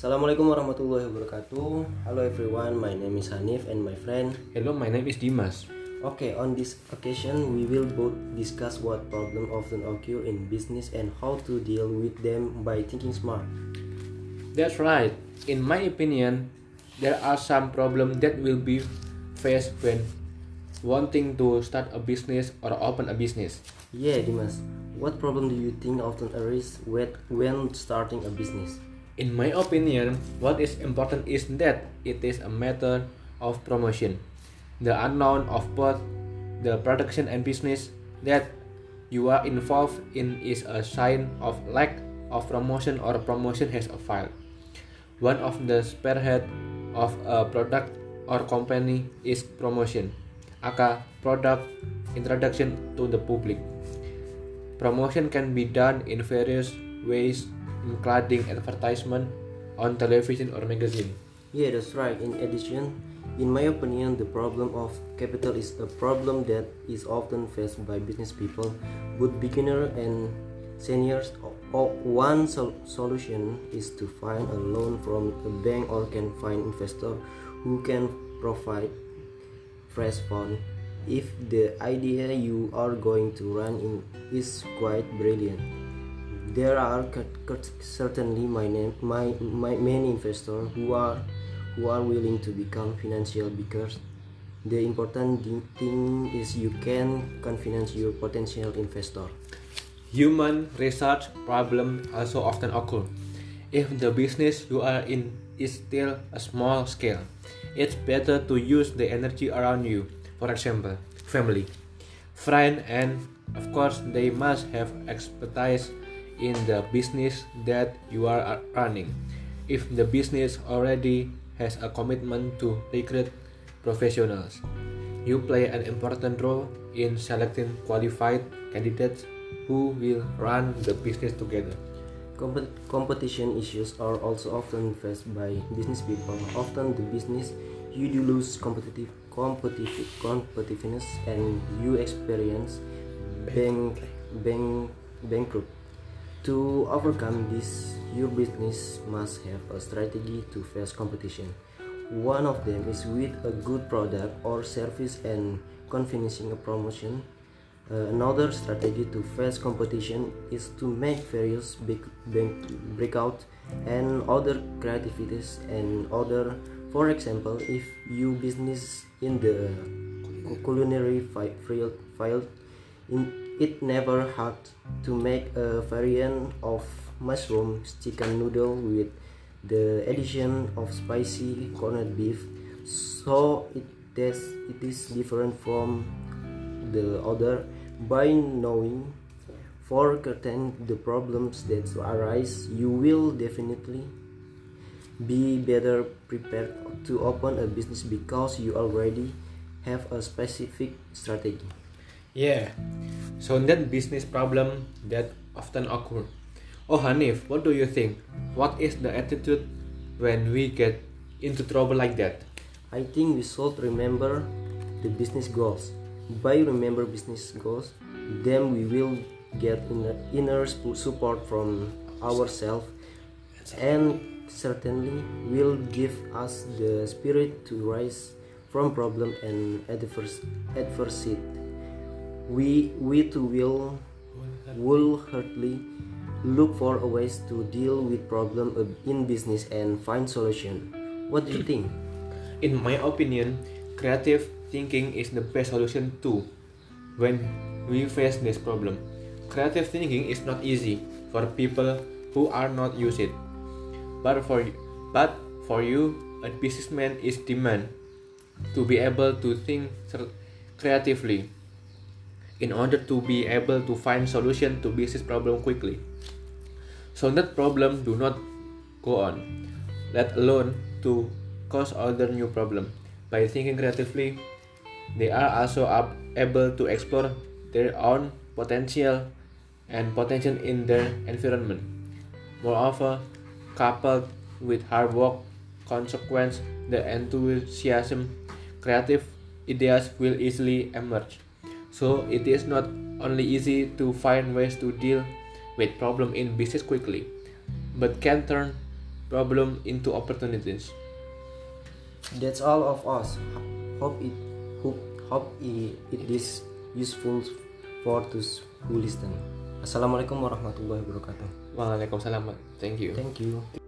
Assalamualaikum warahmatullahi wabarakatuh. Hello everyone, my name is Hanif and my friend. Hello, my name is Dimas. Okay, on this occasion, we will both discuss what problems often occur in business and how to deal with them by thinking smart. That's right. In my opinion, there are some problems that will be faced when wanting to start a business or open a business. Yeah, Dimas. What problem do you think often arises when when starting a business? In my opinion, what is important is that it is a matter of promotion. The unknown of both the production and business that you are involved in is a sign of lack of promotion or promotion has failed. One of the spearhead of a product or company is promotion, aka product introduction to the public. Promotion can be done in various ways including advertisement on television or magazine. Yeah, that's right. In addition, in my opinion, the problem of capital is a problem that is often faced by business people, both beginner and seniors. One sol- solution is to find a loan from a bank or can find investor who can provide fresh fund if the idea you are going to run in is quite brilliant. There are cer- cer- certainly my name, my, my many investors who are who are willing to become financial because the important thing is you can convince your potential investor. Human research problem also often occur. If the business you are in is still a small scale, it's better to use the energy around you. For example, family, friend, and of course, they must have expertise in the business that you are running. If the business already has a commitment to recruit professionals, you play an important role in selecting qualified candidates who will run the business together. Compe- competition issues are also often faced by business people. Often the business you do lose competitive competitive competitiveness and you experience bank bank bankrupt. To overcome this, your business must have a strategy to face competition. One of them is with a good product or service and convincing a promotion. Uh, another strategy to face competition is to make various big bank breakout and other creativities and other for example if you business in the culinary field, field in, it never hurt to make a variant of mushroom chicken noodle with the addition of spicy corned beef. So it is, it is different from the other. By knowing forecasting the problems that arise you will definitely be better prepared to open a business because you already have a specific strategy Yeah, so that business problem that often occur. Oh Hanif, what do you think? What is the attitude when we get into trouble like that? I think we should remember the business goals. By remember business goals, then we will get inner, support from ourselves and certainly will give us the spirit to rise from problem and adverse, adversity. We, we too will hardly look for ways to deal with problem in business and find solution. What do you think? In my opinion, creative thinking is the best solution too when we face this problem. Creative thinking is not easy for people who are not used it. But for but for you, a businessman is demand to be able to think creatively in order to be able to find solution to business problem quickly. So that problem do not go on, let alone to cause other new problem. By thinking creatively, they are also able to explore their own potential and potential in their environment. Moreover, coupled with hard work, consequence, the enthusiasm, creative ideas will easily emerge. So it is not only easy to find ways to deal with problem in business quickly, but can turn problem into opportunities. That's all of us. Hope it hope hope it, it is useful for those who listen. Assalamualaikum warahmatullahi wabarakatuh. Waalaikumsalam. Thank you. Thank you.